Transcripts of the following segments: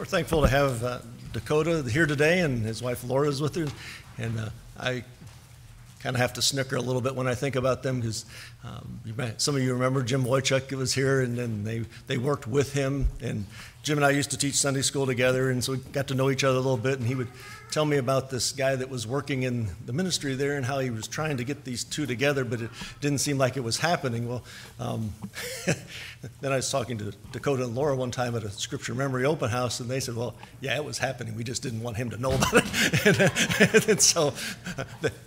we're thankful to have uh, Dakota here today, and his wife Laura is with her. And uh, I kind of have to snicker a little bit when I think about them because um, some of you remember Jim Wojcik was here, and then they, they worked with him. And Jim and I used to teach Sunday school together, and so we got to know each other a little bit. And he would tell me about this guy that was working in the ministry there and how he was trying to get these two together, but it didn't seem like it was happening. Well, um, then I was talking to Dakota and Laura one time at a scripture memory open house, and they said, Well, yeah, it was happening. We just didn't want him to know about it. and, and, so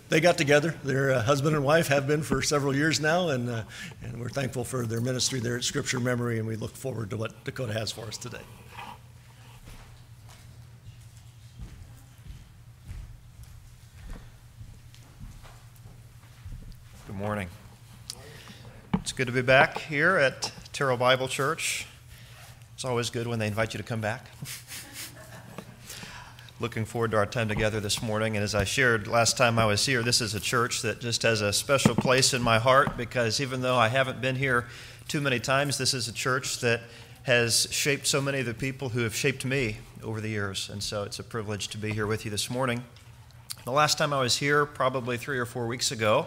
they got together. Their uh, husband and wife have been for several years now, and, uh, and we're thankful for their ministry there at Scripture Memory, and we look forward to what Dakota has for us today. Good morning. It's good to be back here at Terrell Bible Church. It's always good when they invite you to come back. Looking forward to our time together this morning. And as I shared last time I was here, this is a church that just has a special place in my heart because even though I haven't been here too many times, this is a church that has shaped so many of the people who have shaped me over the years. And so it's a privilege to be here with you this morning. The last time I was here, probably three or four weeks ago,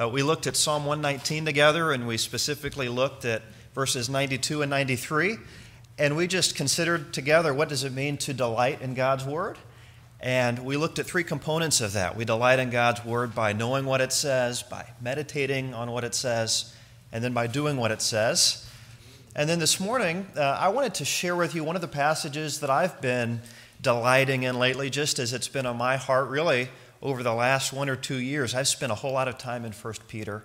uh, we looked at Psalm 119 together, and we specifically looked at verses 92 and 93. And we just considered together what does it mean to delight in God's Word? And we looked at three components of that. We delight in God's Word by knowing what it says, by meditating on what it says, and then by doing what it says. And then this morning, uh, I wanted to share with you one of the passages that I've been delighting in lately, just as it's been on my heart, really over the last one or two years, I've spent a whole lot of time in 1 Peter.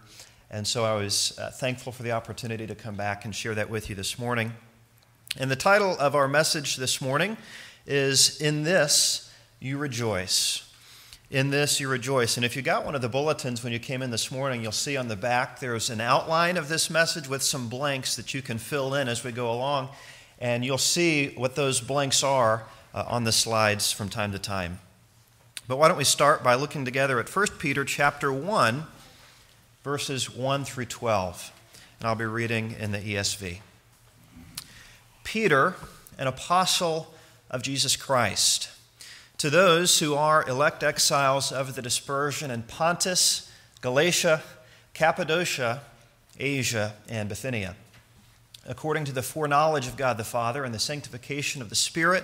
And so I was uh, thankful for the opportunity to come back and share that with you this morning. And the title of our message this morning is In This You Rejoice. In this you rejoice. And if you got one of the bulletins when you came in this morning, you'll see on the back there's an outline of this message with some blanks that you can fill in as we go along. And you'll see what those blanks are uh, on the slides from time to time. But why don't we start by looking together at 1 Peter chapter 1, verses 1 through 12. And I'll be reading in the ESV. Peter, an apostle of Jesus Christ, to those who are elect exiles of the dispersion in Pontus, Galatia, Cappadocia, Asia, and Bithynia, according to the foreknowledge of God the Father and the sanctification of the Spirit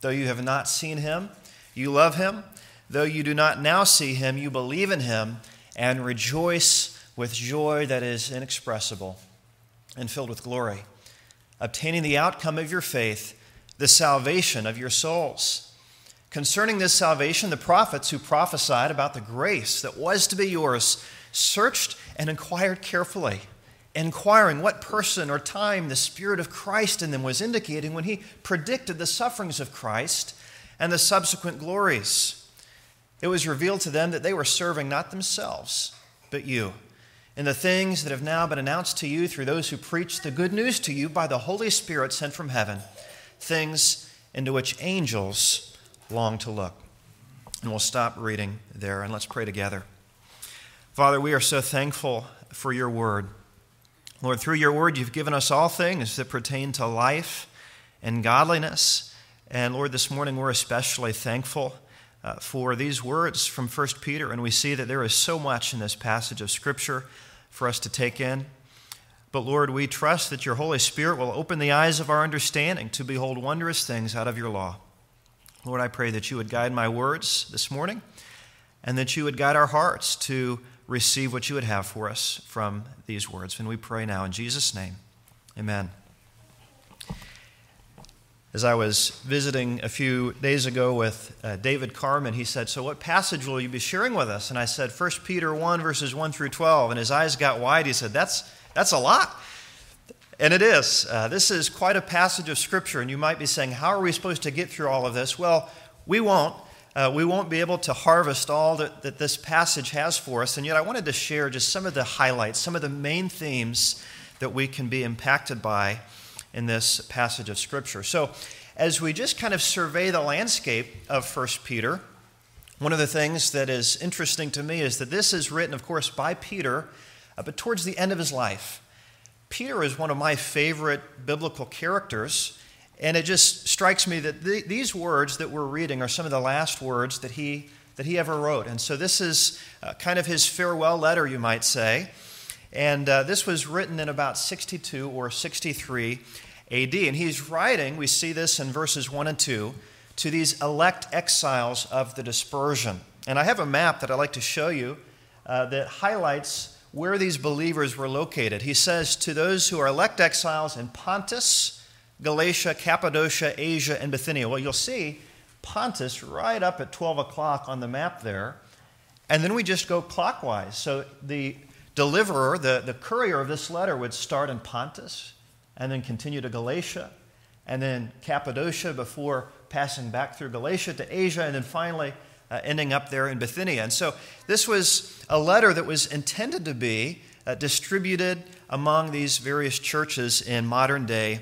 Though you have not seen him, you love him. Though you do not now see him, you believe in him and rejoice with joy that is inexpressible and filled with glory, obtaining the outcome of your faith, the salvation of your souls. Concerning this salvation, the prophets who prophesied about the grace that was to be yours searched and inquired carefully inquiring what person or time the Spirit of Christ in them was indicating when he predicted the sufferings of Christ and the subsequent glories. It was revealed to them that they were serving not themselves, but you, in the things that have now been announced to you through those who preach the good news to you by the Holy Spirit sent from heaven, things into which angels long to look. And we'll stop reading there and let's pray together. Father, we are so thankful for your word. Lord, through your word, you've given us all things that pertain to life and godliness. And Lord, this morning we're especially thankful uh, for these words from 1 Peter. And we see that there is so much in this passage of Scripture for us to take in. But Lord, we trust that your Holy Spirit will open the eyes of our understanding to behold wondrous things out of your law. Lord, I pray that you would guide my words this morning and that you would guide our hearts to receive what you would have for us from these words. And we pray now in Jesus' name. Amen. As I was visiting a few days ago with uh, David Carmen, he said, So, what passage will you be sharing with us? And I said, 1 Peter 1, verses 1 through 12. And his eyes got wide. He said, That's, that's a lot. And it is. Uh, this is quite a passage of Scripture. And you might be saying, How are we supposed to get through all of this? Well, we won't. Uh, we won't be able to harvest all that, that this passage has for us. And yet, I wanted to share just some of the highlights, some of the main themes that we can be impacted by in this passage of Scripture. So, as we just kind of survey the landscape of 1 Peter, one of the things that is interesting to me is that this is written, of course, by Peter, uh, but towards the end of his life. Peter is one of my favorite biblical characters, and it just strikes me that the, these words that we're reading are some of the last words that he, that he ever wrote. And so this is uh, kind of his farewell letter, you might say. And uh, this was written in about 62 or 63 AD. And he's writing, we see this in verses 1 and 2, to these elect exiles of the dispersion. And I have a map that I'd like to show you uh, that highlights where these believers were located. He says, To those who are elect exiles in Pontus, Galatia, Cappadocia, Asia, and Bithynia. Well, you'll see Pontus right up at 12 o'clock on the map there. And then we just go clockwise. So the deliverer, the, the courier of this letter, would start in Pontus and then continue to Galatia and then Cappadocia before passing back through Galatia to Asia and then finally uh, ending up there in Bithynia. And so this was a letter that was intended to be uh, distributed among these various churches in modern day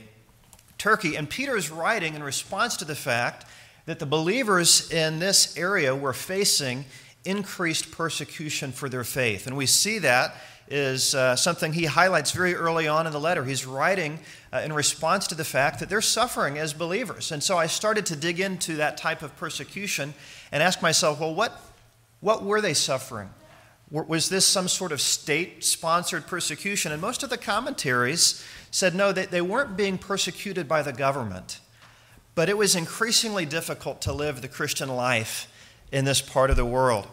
Turkey. And Peter is writing in response to the fact that the believers in this area were facing increased persecution for their faith. And we see that is uh, something he highlights very early on in the letter. He's writing uh, in response to the fact that they're suffering as believers. And so I started to dig into that type of persecution and ask myself, well, what, what were they suffering? Was this some sort of state sponsored persecution? And most of the commentaries said no, they, they weren't being persecuted by the government, but it was increasingly difficult to live the Christian life in this part of the world.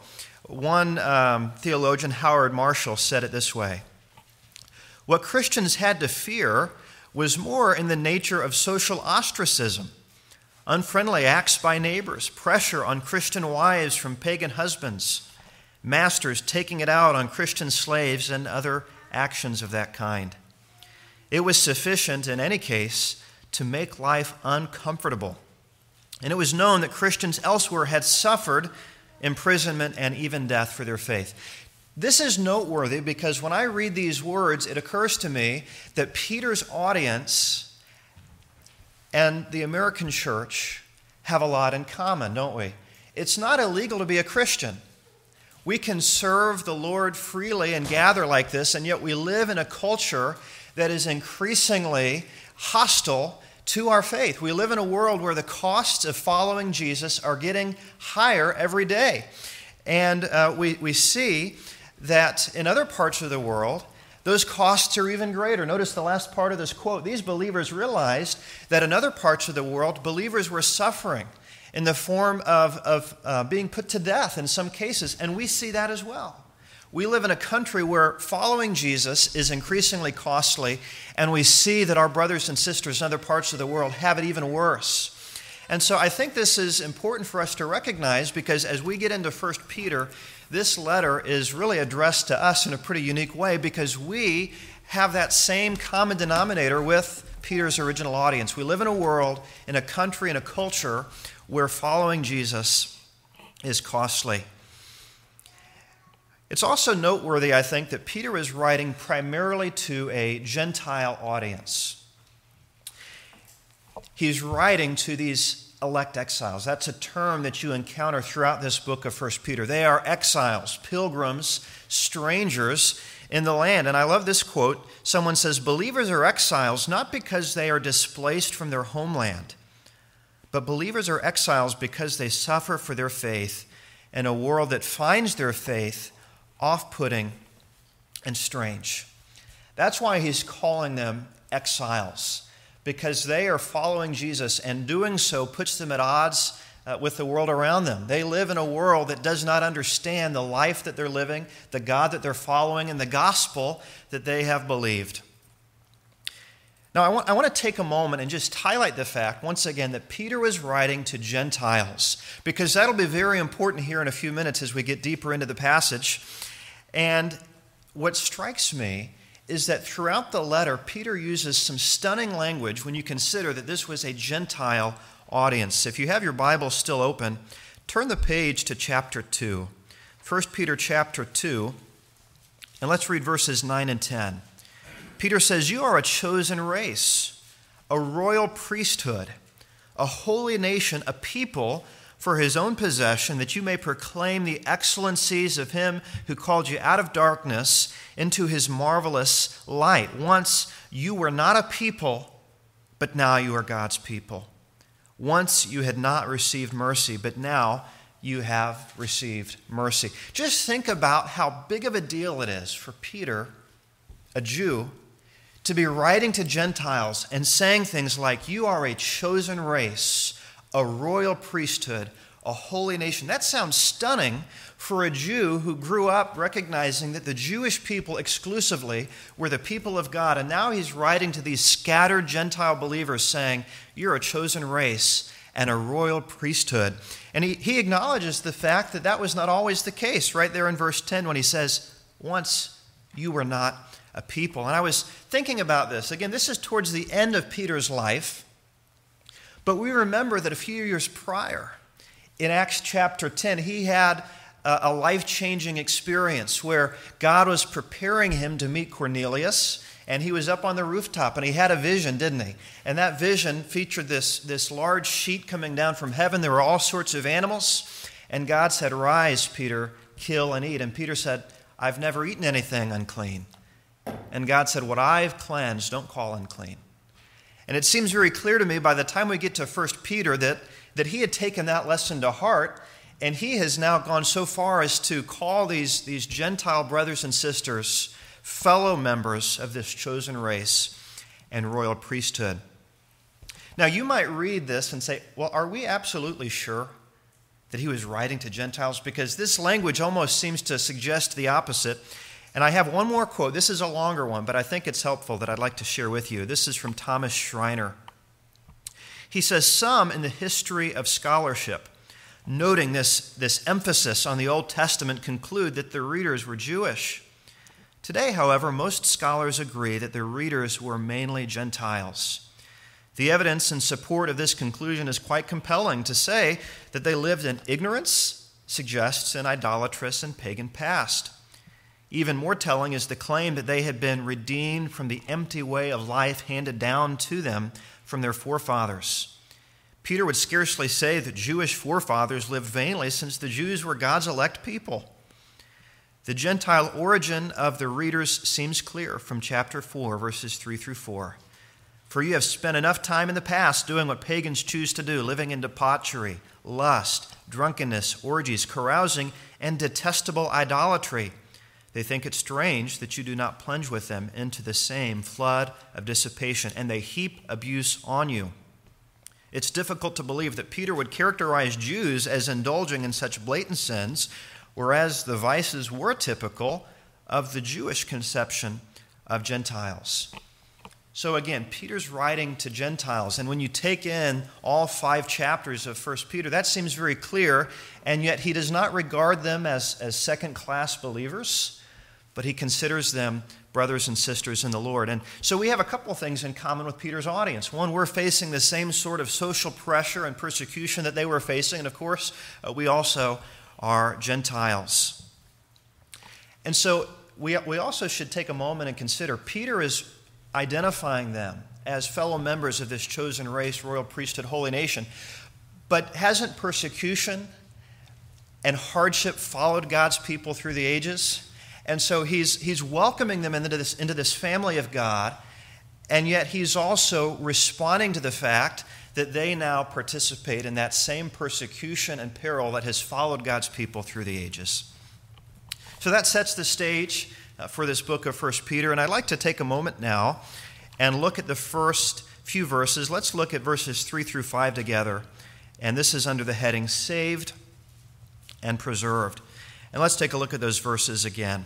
One um, theologian, Howard Marshall, said it this way What Christians had to fear was more in the nature of social ostracism, unfriendly acts by neighbors, pressure on Christian wives from pagan husbands, masters taking it out on Christian slaves, and other actions of that kind. It was sufficient, in any case, to make life uncomfortable. And it was known that Christians elsewhere had suffered imprisonment and even death for their faith. This is noteworthy because when I read these words, it occurs to me that Peter's audience and the American church have a lot in common, don't we? It's not illegal to be a Christian. We can serve the Lord freely and gather like this, and yet we live in a culture that is increasingly hostile to our faith. We live in a world where the costs of following Jesus are getting higher every day. And uh, we, we see that in other parts of the world, those costs are even greater. Notice the last part of this quote. These believers realized that in other parts of the world, believers were suffering in the form of, of uh, being put to death in some cases, and we see that as well. We live in a country where following Jesus is increasingly costly, and we see that our brothers and sisters in other parts of the world have it even worse. And so I think this is important for us to recognize because as we get into 1 Peter, this letter is really addressed to us in a pretty unique way because we have that same common denominator with Peter's original audience. We live in a world, in a country, in a culture where following Jesus is costly. It's also noteworthy, I think, that Peter is writing primarily to a Gentile audience. He's writing to these elect exiles. That's a term that you encounter throughout this book of 1 Peter. They are exiles, pilgrims, strangers in the land. And I love this quote. Someone says, Believers are exiles not because they are displaced from their homeland, but believers are exiles because they suffer for their faith in a world that finds their faith off putting, and strange. That's why he's calling them exiles, because they are following Jesus, and doing so puts them at odds uh, with the world around them. They live in a world that does not understand the life that they're living, the God that they're following, and the gospel that they have believed. Now, I want, I want to take a moment and just highlight the fact, once again, that Peter was writing to Gentiles, because that'll be very important here in a few minutes as we get deeper into the passage. And what strikes me is that throughout the letter, Peter uses some stunning language when you consider that this was a Gentile audience. If you have your Bible still open, turn the page to chapter 2. 1 Peter chapter 2, and let's read verses 9 and 10. Peter says, You are a chosen race, a royal priesthood, a holy nation, a people for his own possession, that you may proclaim the excellencies of him who called you out of darkness into his marvelous light. Once you were not a people, but now you are God's people. Once you had not received mercy, but now you have received mercy. Just think about how big of a deal it is for Peter, a Jew, to be writing to Gentiles and saying things like, You are a chosen race, a royal priesthood, a holy nation. That sounds stunning for a Jew who grew up recognizing that the Jewish people exclusively were the people of God. And now he's writing to these scattered Gentile believers saying, You're a chosen race and a royal priesthood. And he, he acknowledges the fact that that was not always the case, right there in verse 10 when he says, Once you were not a people. And I was thinking about this. Again, this is towards the end of Peter's life. But we remember that a few years prior, in Acts chapter 10, he had a life changing experience where God was preparing him to meet Cornelius. And he was up on the rooftop and he had a vision, didn't he? And that vision featured this, this large sheet coming down from heaven. There were all sorts of animals. And God said, Rise, Peter, kill and eat. And Peter said, I've never eaten anything unclean. And God said, What I've cleansed, don't call unclean. And it seems very clear to me by the time we get to 1 Peter that, that he had taken that lesson to heart, and he has now gone so far as to call these, these Gentile brothers and sisters fellow members of this chosen race and royal priesthood. Now, you might read this and say, well, are we absolutely sure that he was writing to Gentiles? Because this language almost seems to suggest the opposite. And I have one more quote. This is a longer one, but I think it's helpful that I'd like to share with you. This is from Thomas Schreiner. He says, Some in the history of scholarship, noting this, this emphasis on the Old Testament, conclude that the readers were Jewish. Today, however, most scholars agree that the readers were mainly Gentiles. The evidence in support of this conclusion is quite compelling. To say that they lived in ignorance suggests an idolatrous and pagan past. Even more telling is the claim that they had been redeemed from the empty way of life handed down to them from their forefathers. Peter would scarcely say that Jewish forefathers lived vainly since the Jews were God's elect people. The Gentile origin of the readers seems clear from chapter 4, verses 3 through 4. For you have spent enough time in the past doing what pagans choose to do, living in debauchery, lust, drunkenness, orgies, carousing, and detestable idolatry. They think it strange that you do not plunge with them into the same flood of dissipation, and they heap abuse on you. It's difficult to believe that Peter would characterize Jews as indulging in such blatant sins, whereas the vices were typical of the Jewish conception of Gentiles. So again, Peter's writing to Gentiles, and when you take in all five chapters of 1 Peter, that seems very clear, and yet he does not regard them as, as second class believers but he considers them brothers and sisters in the Lord. And so we have a couple things in common with Peter's audience. One, we're facing the same sort of social pressure and persecution that they were facing. And of course, uh, we also are Gentiles. And so we, we also should take a moment and consider Peter is identifying them as fellow members of this chosen race, royal priesthood, holy nation. But hasn't persecution and hardship followed God's people through the ages? And so he's, he's welcoming them into this, into this family of God, and yet he's also responding to the fact that they now participate in that same persecution and peril that has followed God's people through the ages. So that sets the stage uh, for this book of 1 Peter, and I'd like to take a moment now and look at the first few verses. Let's look at verses 3 through 5 together And this is under the heading Saved and Preserved. And let's take a look at those verses again.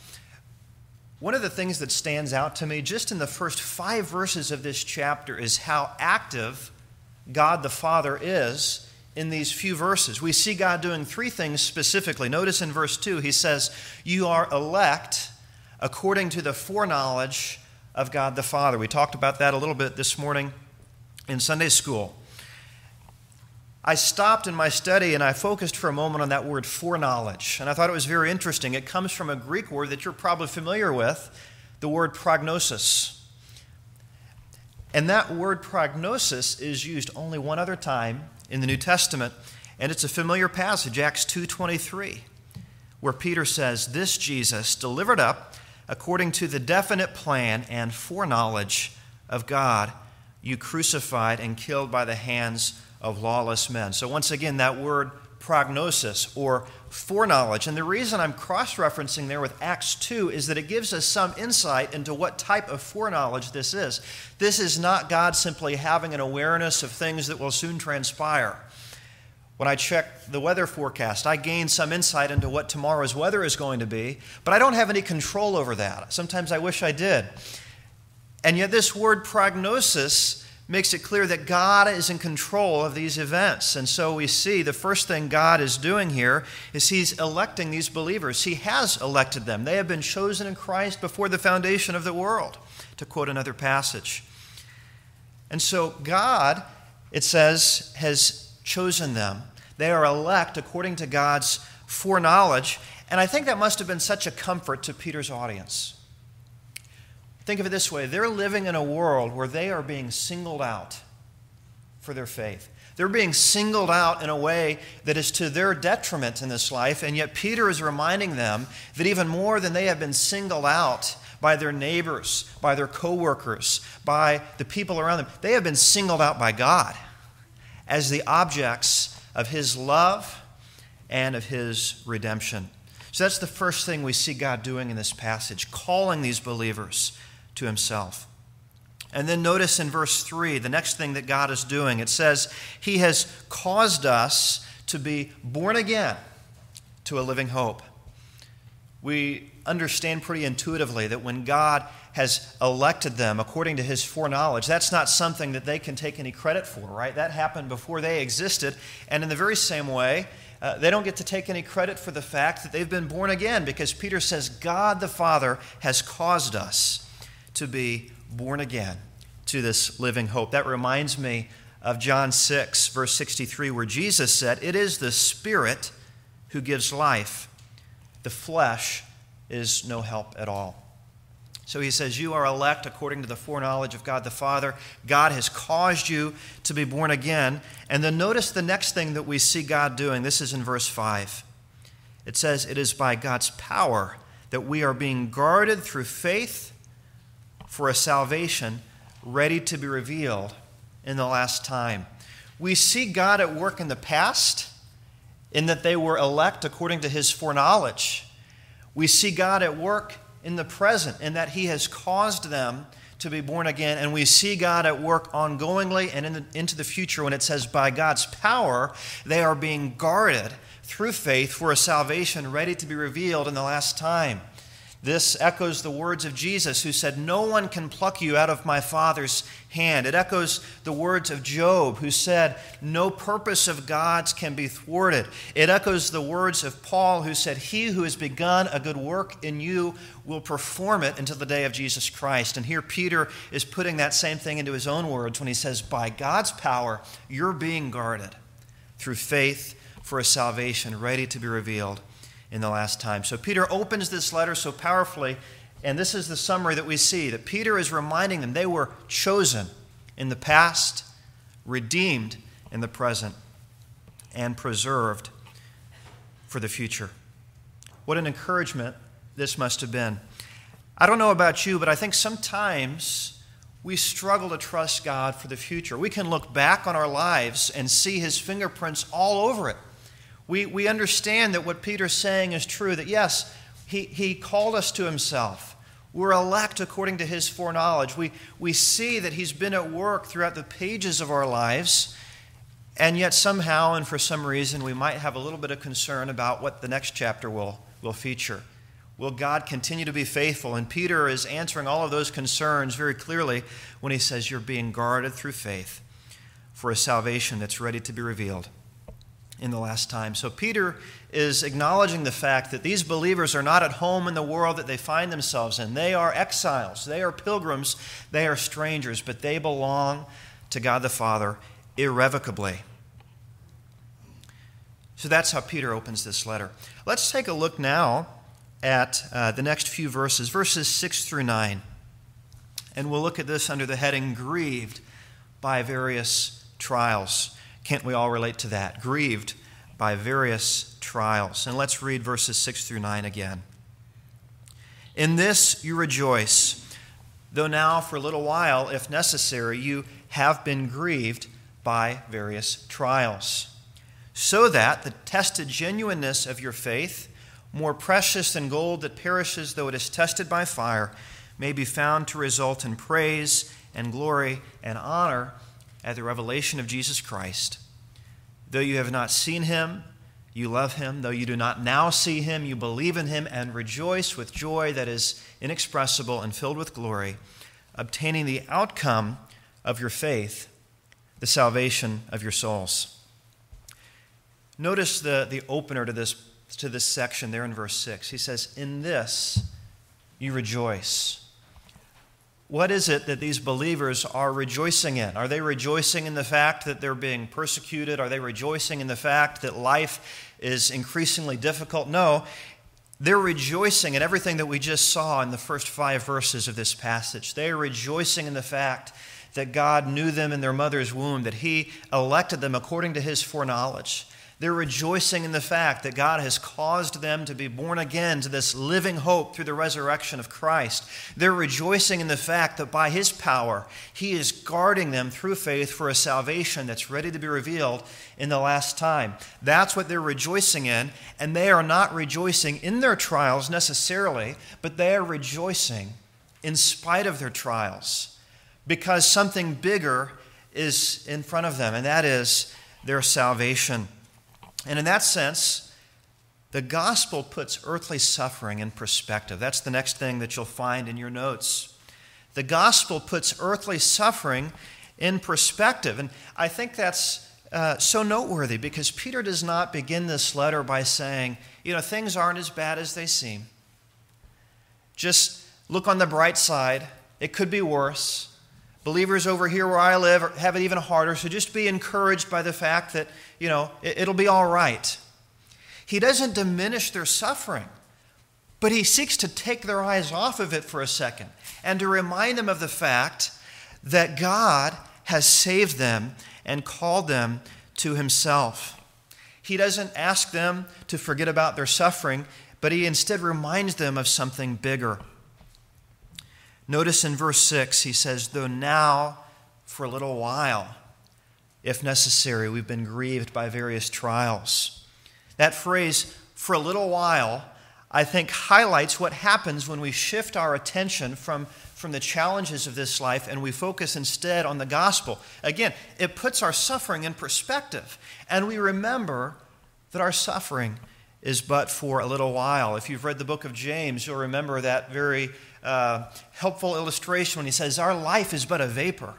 One of the things that stands out to me just in the first five verses of this chapter is how active God the Father is in these few verses. We see God doing three things specifically. Notice in verse 2, he says, You are elect according to the foreknowledge of God the Father. We talked about that a little bit this morning in Sunday school. I stopped in my study and I focused for a moment on that word foreknowledge. And I thought it was very interesting. It comes from a Greek word that you're probably familiar with, the word prognosis. And that word prognosis is used only one other time in the New Testament, and it's a familiar passage, Acts 2:23, where Peter says, "This Jesus delivered up according to the definite plan and foreknowledge of God, you crucified and killed by the hands of lawless men. So, once again, that word prognosis or foreknowledge. And the reason I'm cross referencing there with Acts 2 is that it gives us some insight into what type of foreknowledge this is. This is not God simply having an awareness of things that will soon transpire. When I check the weather forecast, I gain some insight into what tomorrow's weather is going to be, but I don't have any control over that. Sometimes I wish I did. And yet, this word prognosis makes it clear that God is in control of these events. And so we see the first thing God is doing here is He's electing these believers. He has elected them. They have been chosen in Christ before the foundation of the world, to quote another passage. And so God, it says, has chosen them. They are elect according to God's foreknowledge. And I think that must have been such a comfort to Peter's audience. Think of it this way they're living in a world where they are being singled out for their faith. They're being singled out in a way that is to their detriment in this life, and yet Peter is reminding them that even more than they have been singled out by their neighbors, by their coworkers, by the people around them, they have been singled out by God as the objects of his love and of his redemption. So that's the first thing we see God doing in this passage, calling these believers to himself. And then notice in verse 3, the next thing that God is doing, it says, He has caused us to be born again to a living hope. We understand pretty intuitively that when God has elected them according to his foreknowledge, that's not something that they can take any credit for, right? That happened before they existed. And in the very same way, uh, they don't get to take any credit for the fact that they've been born again because Peter says, God the Father has caused us to be born again to this living hope. That reminds me of John 6, verse 63, where Jesus said, It is the Spirit who gives life, the flesh is no help at all. So he says, You are elect according to the foreknowledge of God the Father. God has caused you to be born again. And then notice the next thing that we see God doing. This is in verse 5. It says, It is by God's power that we are being guarded through faith for a salvation ready to be revealed in the last time. We see God at work in the past in that they were elect according to his foreknowledge. We see God at work in the present in that he has caused them to be born again. And we see God at work ongoingly and in the, into the future when it says, by God's power, they are being guarded through faith for a salvation ready to be revealed in the last time. This echoes the words of Jesus, who said, No one can pluck you out of my Father's hand. It echoes the words of Job, who said, No purpose of God's can be thwarted. It echoes the words of Paul, who said, He who has begun a good work in you will perform it until the day of Jesus Christ. And here Peter is putting that same thing into his own words when he says, By God's power, you're being guarded through faith for a salvation ready to be revealed in the last time. So Peter opens this letter so powerfully, and this is the summary that we see that Peter is reminding them they were chosen in the past, redeemed in the present, and preserved for the future. What an encouragement this must have been. I don't know about you, but I think sometimes we struggle to trust God for the future. We can look back on our lives and see his fingerprints all over it. We, we understand that what Peter's saying is true, that yes, he, he called us to himself. We're elect according to his foreknowledge. We, we see that he's been at work throughout the pages of our lives, and yet somehow and for some reason we might have a little bit of concern about what the next chapter will, will feature. Will God continue to be faithful? And Peter is answering all of those concerns very clearly when he says, You're being guarded through faith for a salvation that's ready to be revealed in the last time. So Peter is acknowledging the fact that these believers are not at home in the world that they find themselves in. They are exiles, they are pilgrims, they are strangers, but they belong to God the Father irrevocably. So that's how Peter opens this letter. Let's take a look now at uh, the next few verses, verses 6 through 9. And we'll look at this under the heading Grieved by Various Trials. Can't we all relate to that? Grieved by various trials. And let's read verses 6 through 9 again. In this you rejoice, though now for a little while, if necessary, you have been grieved by various trials, so that the tested genuineness of your faith, more precious than gold that perishes though it is tested by fire, may be found to result in praise and glory and honor at the revelation of Jesus Christ. Though you have not seen him, you love him. Though you do not now see him, you believe in him and rejoice with joy that is inexpressible and filled with glory, obtaining the outcome of your faith, the salvation of your souls. Notice the, the opener to this, to this section there in verse 6. He says, In this you rejoice. What is it that these believers are rejoicing in? Are they rejoicing in the fact that they're being persecuted? Are they rejoicing in the fact that life is increasingly difficult? No. They're rejoicing in everything that we just saw in the first five verses of this passage. They are rejoicing in the fact that God knew them in their mother's womb, that He elected them according to His foreknowledge, they're rejoicing in the fact that God has caused them to be born again to this living hope through the resurrection of Christ. They're rejoicing in the fact that by His power, He is guarding them through faith for a salvation that's ready to be revealed in the last time. That's what they're rejoicing in, and they are not rejoicing in their trials necessarily, but they are rejoicing in spite of their trials because something bigger is in front of them, and that is their salvation. And in that sense, the gospel puts earthly suffering in perspective. That's the next thing that you'll find in your notes. The gospel puts earthly suffering in perspective. And I think that's uh, so noteworthy because Peter does not begin this letter by saying, you know, things aren't as bad as they seem. Just look on the bright side, it could be worse. Believers over here where I live have it even harder, so just be encouraged by the fact that, you know, it'll be all right. He doesn't diminish their suffering, but he seeks to take their eyes off of it for a second and to remind them of the fact that God has saved them and called them to himself. He doesn't ask them to forget about their suffering, but he instead reminds them of something bigger. Notice in verse 6, he says, Though now, for a little while, if necessary, we've been grieved by various trials. That phrase, for a little while, I think highlights what happens when we shift our attention from, from the challenges of this life and we focus instead on the gospel. Again, it puts our suffering in perspective, and we remember that our suffering is but for a little while. If you've read the book of James, you'll remember that very uh, helpful illustration when he says, Our life is but a vapor.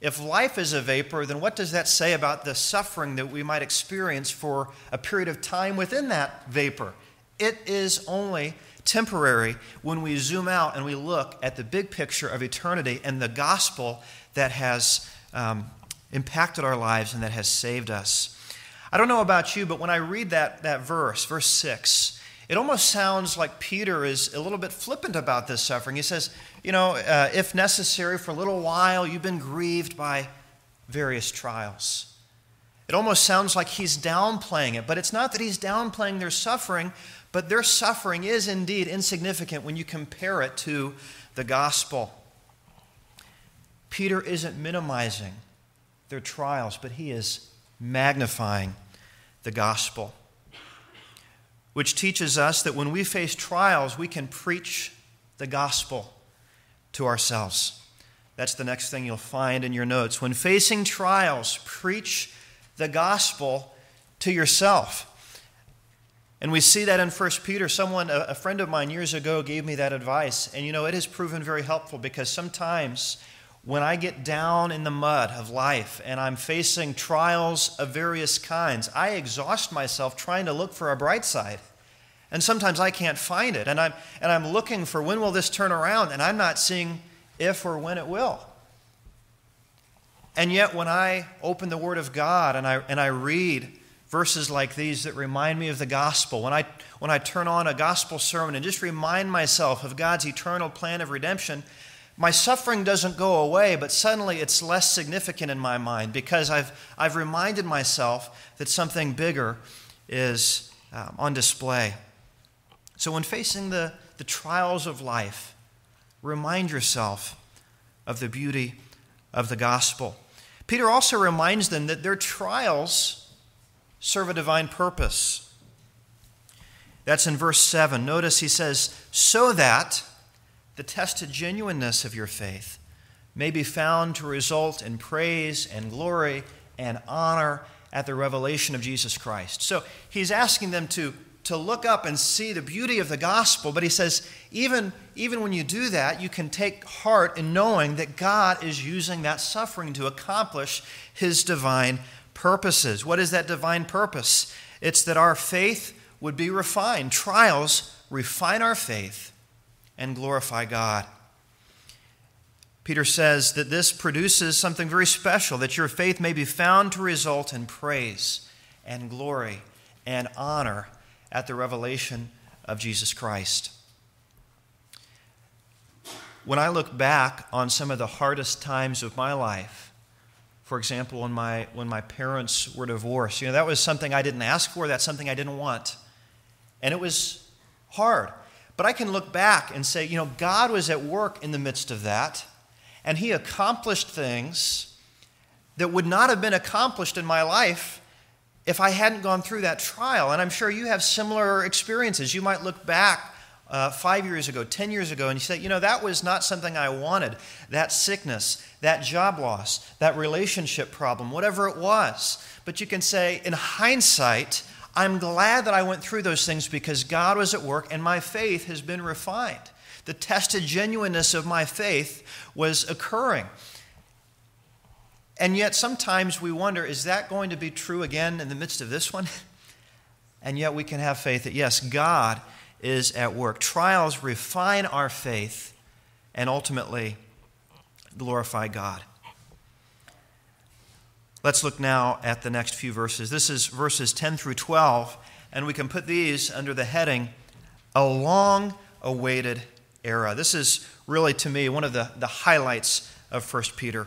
If life is a vapor, then what does that say about the suffering that we might experience for a period of time within that vapor? It is only temporary when we zoom out and we look at the big picture of eternity and the gospel that has um, impacted our lives and that has saved us. I don't know about you, but when I read that, that verse, verse 6, it almost sounds like Peter is a little bit flippant about this suffering. He says, You know, uh, if necessary, for a little while, you've been grieved by various trials. It almost sounds like he's downplaying it, but it's not that he's downplaying their suffering, but their suffering is indeed insignificant when you compare it to the gospel. Peter isn't minimizing their trials, but he is magnifying the gospel, which teaches us that when we face trials, we can preach the gospel to ourselves. That's the next thing you'll find in your notes. When facing trials, preach the gospel to yourself. And we see that in 1 Peter. Someone, a friend of mine years ago, gave me that advice. And you know, it has proven very helpful because sometimes when I get down in the mud of life and I'm facing trials of various kinds, I exhaust myself trying to look for a bright side. And sometimes I can't find it. And I'm, and I'm looking for when will this turn around, and I'm not seeing if or when it will. And yet, when I open the Word of God and I, and I read verses like these that remind me of the gospel, when I, when I turn on a gospel sermon and just remind myself of God's eternal plan of redemption, my suffering doesn't go away, but suddenly it's less significant in my mind because I've, I've reminded myself that something bigger is um, on display. So, when facing the, the trials of life, remind yourself of the beauty of the gospel. Peter also reminds them that their trials serve a divine purpose. That's in verse 7. Notice he says, so that the tested genuineness of your faith may be found to result in praise and glory and honor at the revelation of Jesus Christ. So he's asking them to to look up and see the beauty of the gospel. But he says, even, even when you do that, you can take heart in knowing that God is using that suffering to accomplish his divine purposes. What is that divine purpose? It's that our faith would be refined. Trials refine our faith and glorify God. Peter says that this produces something very special, that your faith may be found to result in praise and glory and honor at the revelation of Jesus Christ. When I look back on some of the hardest times of my life, for example, when my, when my parents were divorced, you know, that was something I didn't ask for, that's something I didn't want. And it was hard. But I can look back and say, you know, God was at work in the midst of that, and He accomplished things that would not have been accomplished in my life if I hadn't gone through that trial. And I'm sure you have similar experiences. You might look back uh, five years ago, 10 years ago, and you say, you know, that was not something I wanted. That sickness, that job loss, that relationship problem, whatever it was. But you can say, in hindsight, I'm glad that I went through those things because God was at work and my faith has been refined. The tested genuineness of my faith was occurring. And yet, sometimes we wonder is that going to be true again in the midst of this one? And yet, we can have faith that yes, God is at work. Trials refine our faith and ultimately glorify God. Let's look now at the next few verses. This is verses 10 through 12, and we can put these under the heading A Long Awaited Era. This is really, to me, one of the, the highlights of 1 Peter.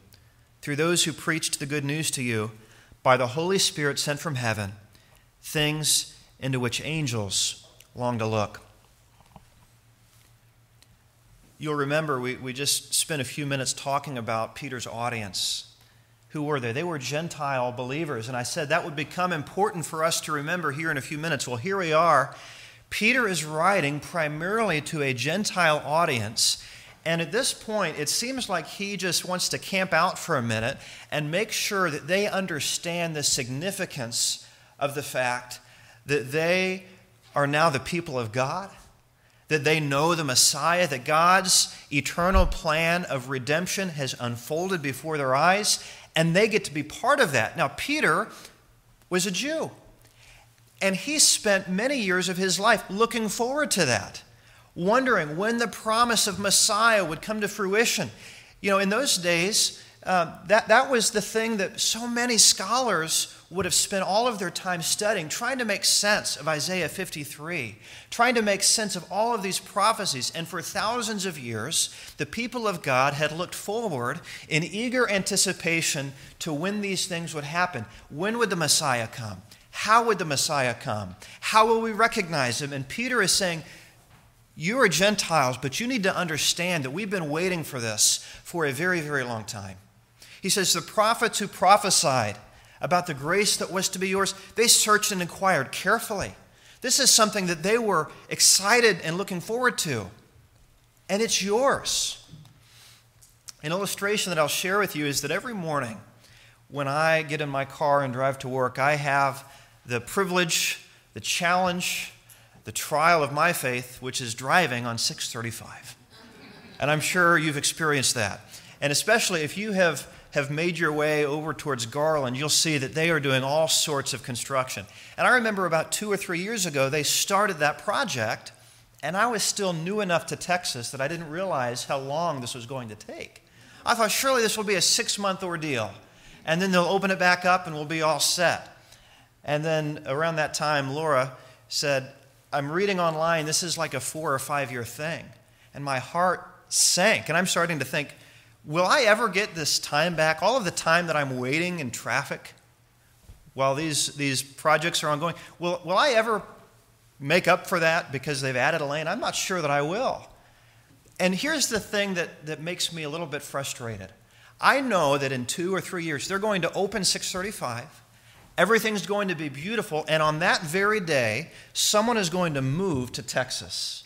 through those who preached the good news to you by the Holy Spirit sent from heaven, things into which angels long to look. You'll remember we, we just spent a few minutes talking about Peter's audience. Who were they? They were Gentile believers. And I said that would become important for us to remember here in a few minutes. Well, here we are. Peter is writing primarily to a Gentile audience and at this point, it seems like he just wants to camp out for a minute and make sure that they understand the significance of the fact that they are now the people of God, that they know the Messiah, that God's eternal plan of redemption has unfolded before their eyes, and they get to be part of that. Now, Peter was a Jew. And he spent many years of his life looking forward to that, wondering when the promise of Messiah would come to fruition. You know, in those days, uh, that, that was the thing that so many scholars would have spent all of their time studying, trying to make sense of Isaiah 53, trying to make sense of all of these prophecies. And for thousands of years, the people of God had looked forward in eager anticipation to when these things would happen. When would the Messiah come? How would the Messiah come? How will we recognize him? And Peter is saying, You are Gentiles, but you need to understand that we've been waiting for this for a very, very long time. He says, The prophets who prophesied about the grace that was to be yours, they searched and inquired carefully. This is something that they were excited and looking forward to, and it's yours. An illustration that I'll share with you is that every morning when I get in my car and drive to work, I have the privilege, the challenge, the trial of my faith, which is driving on 635. And I'm sure you've experienced that. And especially if you have have made your way over towards Garland, you'll see that they are doing all sorts of construction. And I remember about two or three years ago, they started that project, and I was still new enough to Texas that I didn't realize how long this was going to take. I thought, surely this will be a six month ordeal, and then they'll open it back up and we'll be all set. And then around that time, Laura said, I'm reading online, this is like a four or five year thing. And my heart sank, and I'm starting to think, Will I ever get this time back? All of the time that I'm waiting in traffic while these, these projects are ongoing, will, will I ever make up for that because they've added a lane? I'm not sure that I will. And here's the thing that, that makes me a little bit frustrated. I know that in two or three years, they're going to open 635. Everything's going to be beautiful. And on that very day, someone is going to move to Texas.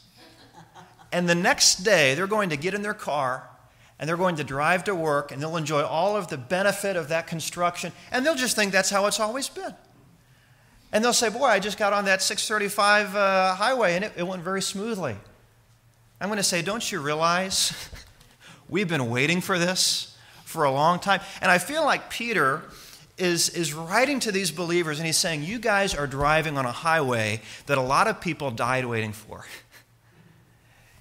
And the next day, they're going to get in their car and they're going to drive to work and they'll enjoy all of the benefit of that construction and they'll just think that's how it's always been. And they'll say, Boy, I just got on that 635 uh, highway and it, it went very smoothly. I'm going to say, Don't you realize we've been waiting for this for a long time? And I feel like Peter is, is writing to these believers and he's saying, You guys are driving on a highway that a lot of people died waiting for.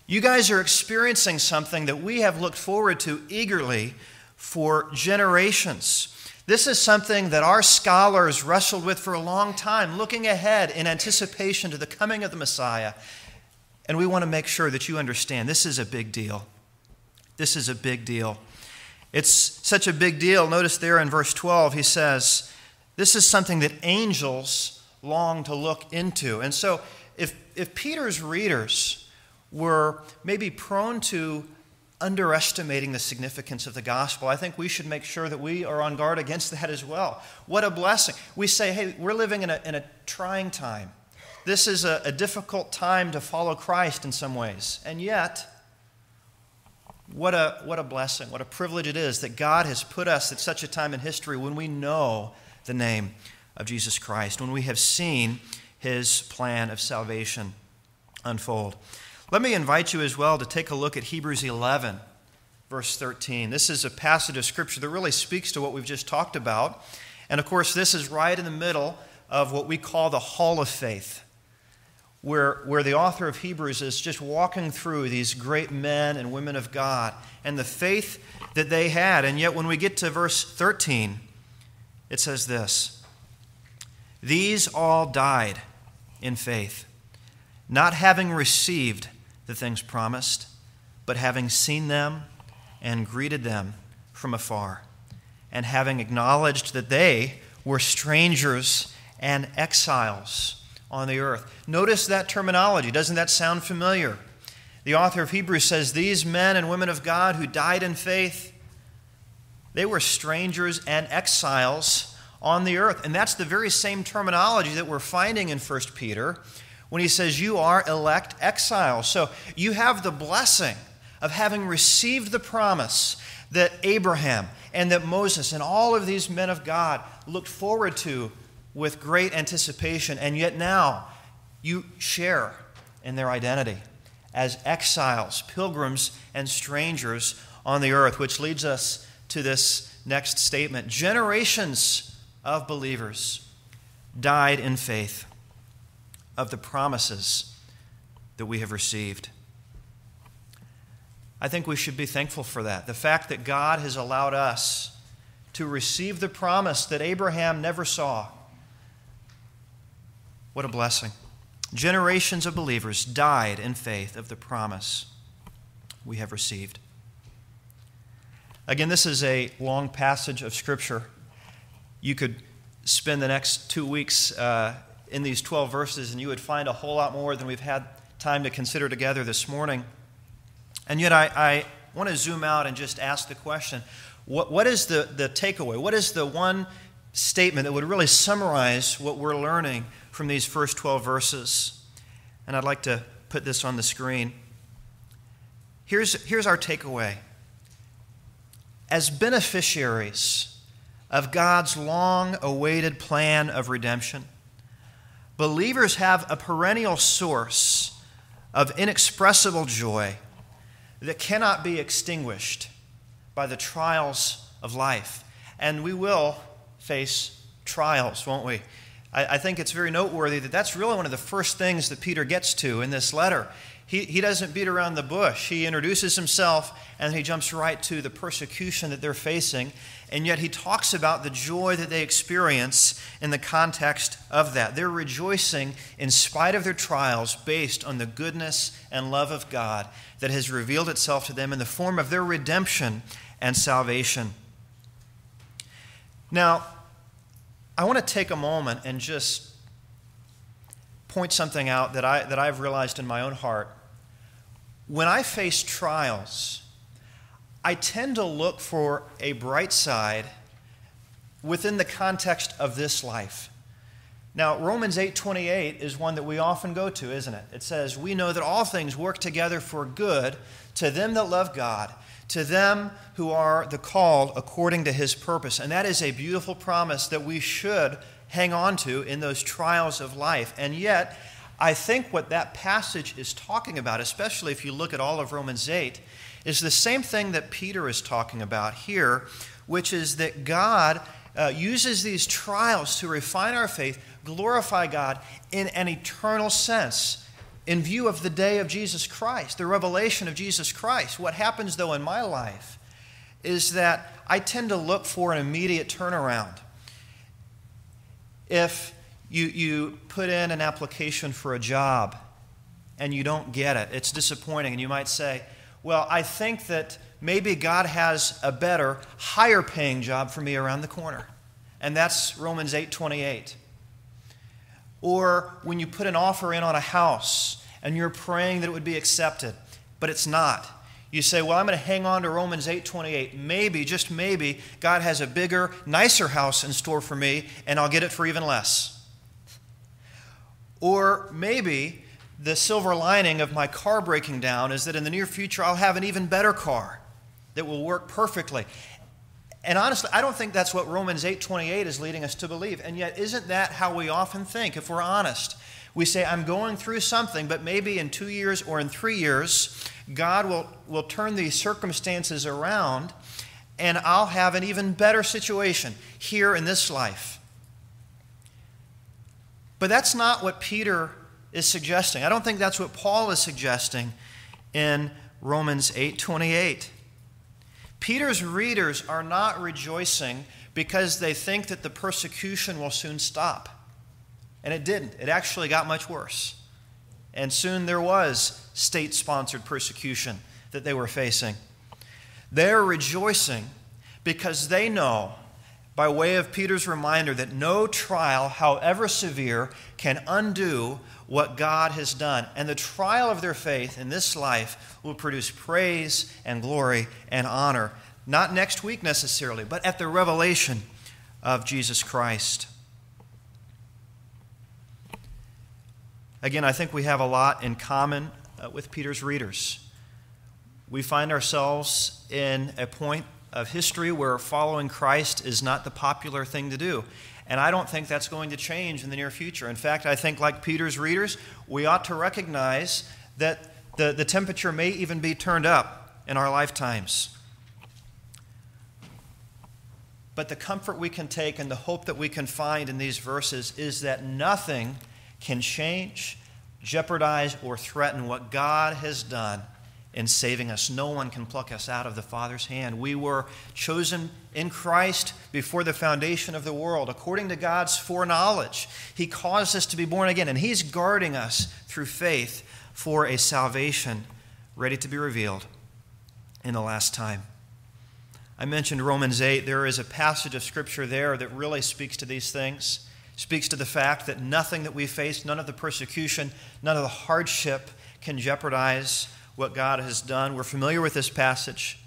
You guys are experiencing something that we have looked forward to eagerly for generations. This is something that our scholars wrestled with for a long time, looking ahead in anticipation to the coming of the Messiah. And we want to make sure that you understand this is a big deal. This is a big deal. It's such a big deal. Notice there in verse 12, he says, This is something that angels long to look into. And so, if, if Peter's readers were maybe prone to underestimating the significance of the gospel. I think we should make sure that we are on guard against that as well. What a blessing. We say, hey, we're living in a, in a trying time. This is a, a difficult time to follow Christ in some ways. And yet, what a, what a blessing, what a privilege it is that God has put us at such a time in history when we know the name of Jesus Christ, when we have seen his plan of salvation unfold. Let me invite you as well to take a look at Hebrews 11, verse 13. This is a passage of Scripture that really speaks to what we've just talked about. And of course, this is right in the middle of what we call the Hall of Faith, where, where the author of Hebrews is just walking through these great men and women of God and the faith that they had. And yet, when we get to verse 13, it says this These all died in faith, not having received the things promised, but having seen them and greeted them from afar, and having acknowledged that they were strangers and exiles on the earth. Notice that terminology. Doesn't that sound familiar? The author of Hebrews says these men and women of God who died in faith, they were strangers and exiles on the earth. And that's the very same terminology that we're finding in 1 Peter when he says, You are elect exiles. So you have the blessing of having received the promise that Abraham and that Moses and all of these men of God looked forward to with great anticipation. And yet now you share in their identity as exiles, pilgrims, and strangers on the earth, which leads us to this next statement. Generations of believers died in faith of the promises that we have received. I think we should be thankful for that. The fact that God has allowed us to receive the promise that Abraham never saw. What a blessing. Generations of believers died in faith of the promise we have received. Again, this is a long passage of Scripture. You could spend the next two weeks uh, in these 12 verses, and you would find a whole lot more than we've had time to consider together this morning. And yet, I, I want to zoom out and just ask the question what, what is the, the takeaway? What is the one statement that would really summarize what we're learning from these first 12 verses? And I'd like to put this on the screen. Here's, here's our takeaway. As beneficiaries of God's long awaited plan of redemption, believers have a perennial source of inexpressible joy that cannot be extinguished by the trials of life. And we will face trials, won't we? I, I, think it's very noteworthy that that's really one of the first things that Peter gets to in this letter. He, he doesn't beat around the bush. He introduces himself and he jumps right to the persecution that they're facing. And yet he talks about the joy that they experience in the context of that. They're rejoicing in spite of their trials based on the goodness and love of God that has revealed itself to them in the form of their redemption and salvation. Now, I want to take a moment and just point something out that, I, that I've realized in my own heart. When I face trials, I tend to look for a bright side within the context of this life. Now, Romans 8:28 is one that we often go to, isn't it? It says, "We know that all things work together for good to them that love God, to them who are the called according to his purpose. And that is a beautiful promise that we should hang on to in those trials of life. And yet, I think what that passage is talking about, especially if you look at all of Romans 8, is the same thing that Peter is talking about here, which is that God uh, uses these trials to refine our faith, glorify God in an eternal sense in view of the day of Jesus Christ, the revelation of Jesus Christ. What happens, though, in my life is that I tend to look for an immediate turnaround. If you, you put in an application for a job and you don't get it, it's disappointing, and you might say, Well, I think that maybe God has a better, higher paying job for me around the corner. And that's Romans 8 28. Or when you put an offer in on a house and you're praying that it would be accepted, but it's not. You say, "Well, I'm going to hang on to Romans 8:28. Maybe, just maybe, God has a bigger, nicer house in store for me and I'll get it for even less." Or maybe the silver lining of my car breaking down is that in the near future I'll have an even better car that will work perfectly. And honestly, I don't think that's what Romans 8:28 is leading us to believe. And yet isn't that how we often think if we're honest? We say I'm going through something, but maybe in 2 years or in 3 years, God will will turn these circumstances around and I'll have an even better situation here in this life. But that's not what Peter is suggesting. I don't think that's what Paul is suggesting in Romans 8:28. Peter's readers are not rejoicing because they think that the persecution will soon stop. And it didn't. It actually got much worse. And soon there was state sponsored persecution that they were facing. They're rejoicing because they know, by way of Peter's reminder, that no trial, however severe, can undo what God has done. And the trial of their faith in this life will produce praise and glory and honor, not next week necessarily, but at the revelation of Jesus Christ. Again, I think we have a lot in common uh, with Peter's readers. We find ourselves in a point of history where following Christ is not the popular thing to do. And I don't think that's going to change in the near future. In fact, I think, like Peter's readers, we ought to recognize that the, the temperature may even be turned up in our lifetimes. But the comfort we can take and the hope that we can find in these verses is that nothing can change, jeopardize, or threaten what God has done in saving us. No one can pluck us out of the Father's hand. We were chosen in Christ before the foundation of the world, according to God's foreknowledge. He caused us to be born again, and He's guarding us through faith for a salvation ready to be revealed in the last time. I mentioned Romans 8. There is a passage of Scripture there that really speaks to these things, speaks to the fact that nothing that we face, none of the persecution, none of the hardship can jeopardize what God has done. We're familiar with this passage.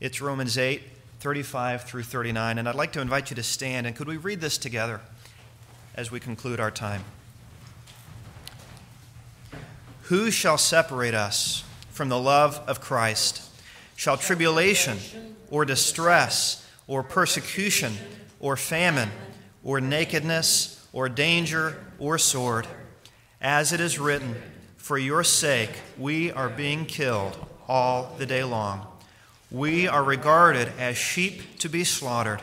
It's Romans 8, 35 through 39. And I'd like to invite you to stand. And could we read this together as we conclude our time? Who shall separate us from the love of Christ? Shall tribulation or distress or persecution or famine or nakedness or danger or sword? As it is written, For your sake we are being killed all the day long. We are regarded as sheep to be slaughtered.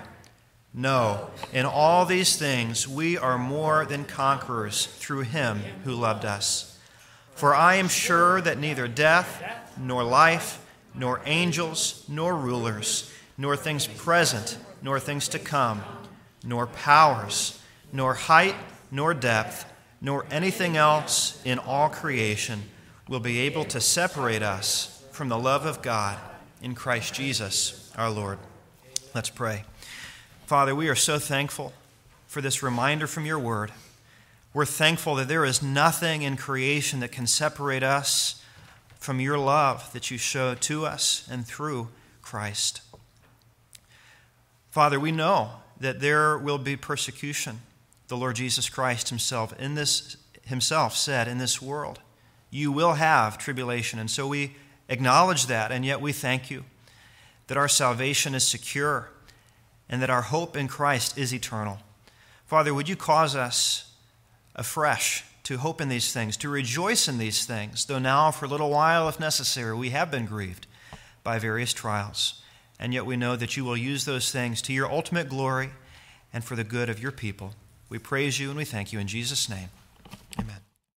No, in all these things we are more than conquerors through him who loved us. For I am sure that neither death, nor life, nor angels, nor rulers, nor things present, nor things to come, nor powers, nor height, nor depth, nor anything else in all creation will be able to separate us from the love of God in Christ Jesus our Lord. Let's pray. Father, we are so thankful for this reminder from your word. We're thankful that there is nothing in creation that can separate us from your love that you show to us and through Christ. Father, we know that there will be persecution. The Lord Jesus Christ himself in this himself said in this world, you will have tribulation. And so we acknowledge that and yet we thank you that our salvation is secure and that our hope in Christ is eternal. Father, would you cause us afresh to hope in these things, to rejoice in these things, though now, for a little while, if necessary, we have been grieved by various trials. And yet we know that you will use those things to your ultimate glory and for the good of your people. We praise you and we thank you in Jesus' name. Amen.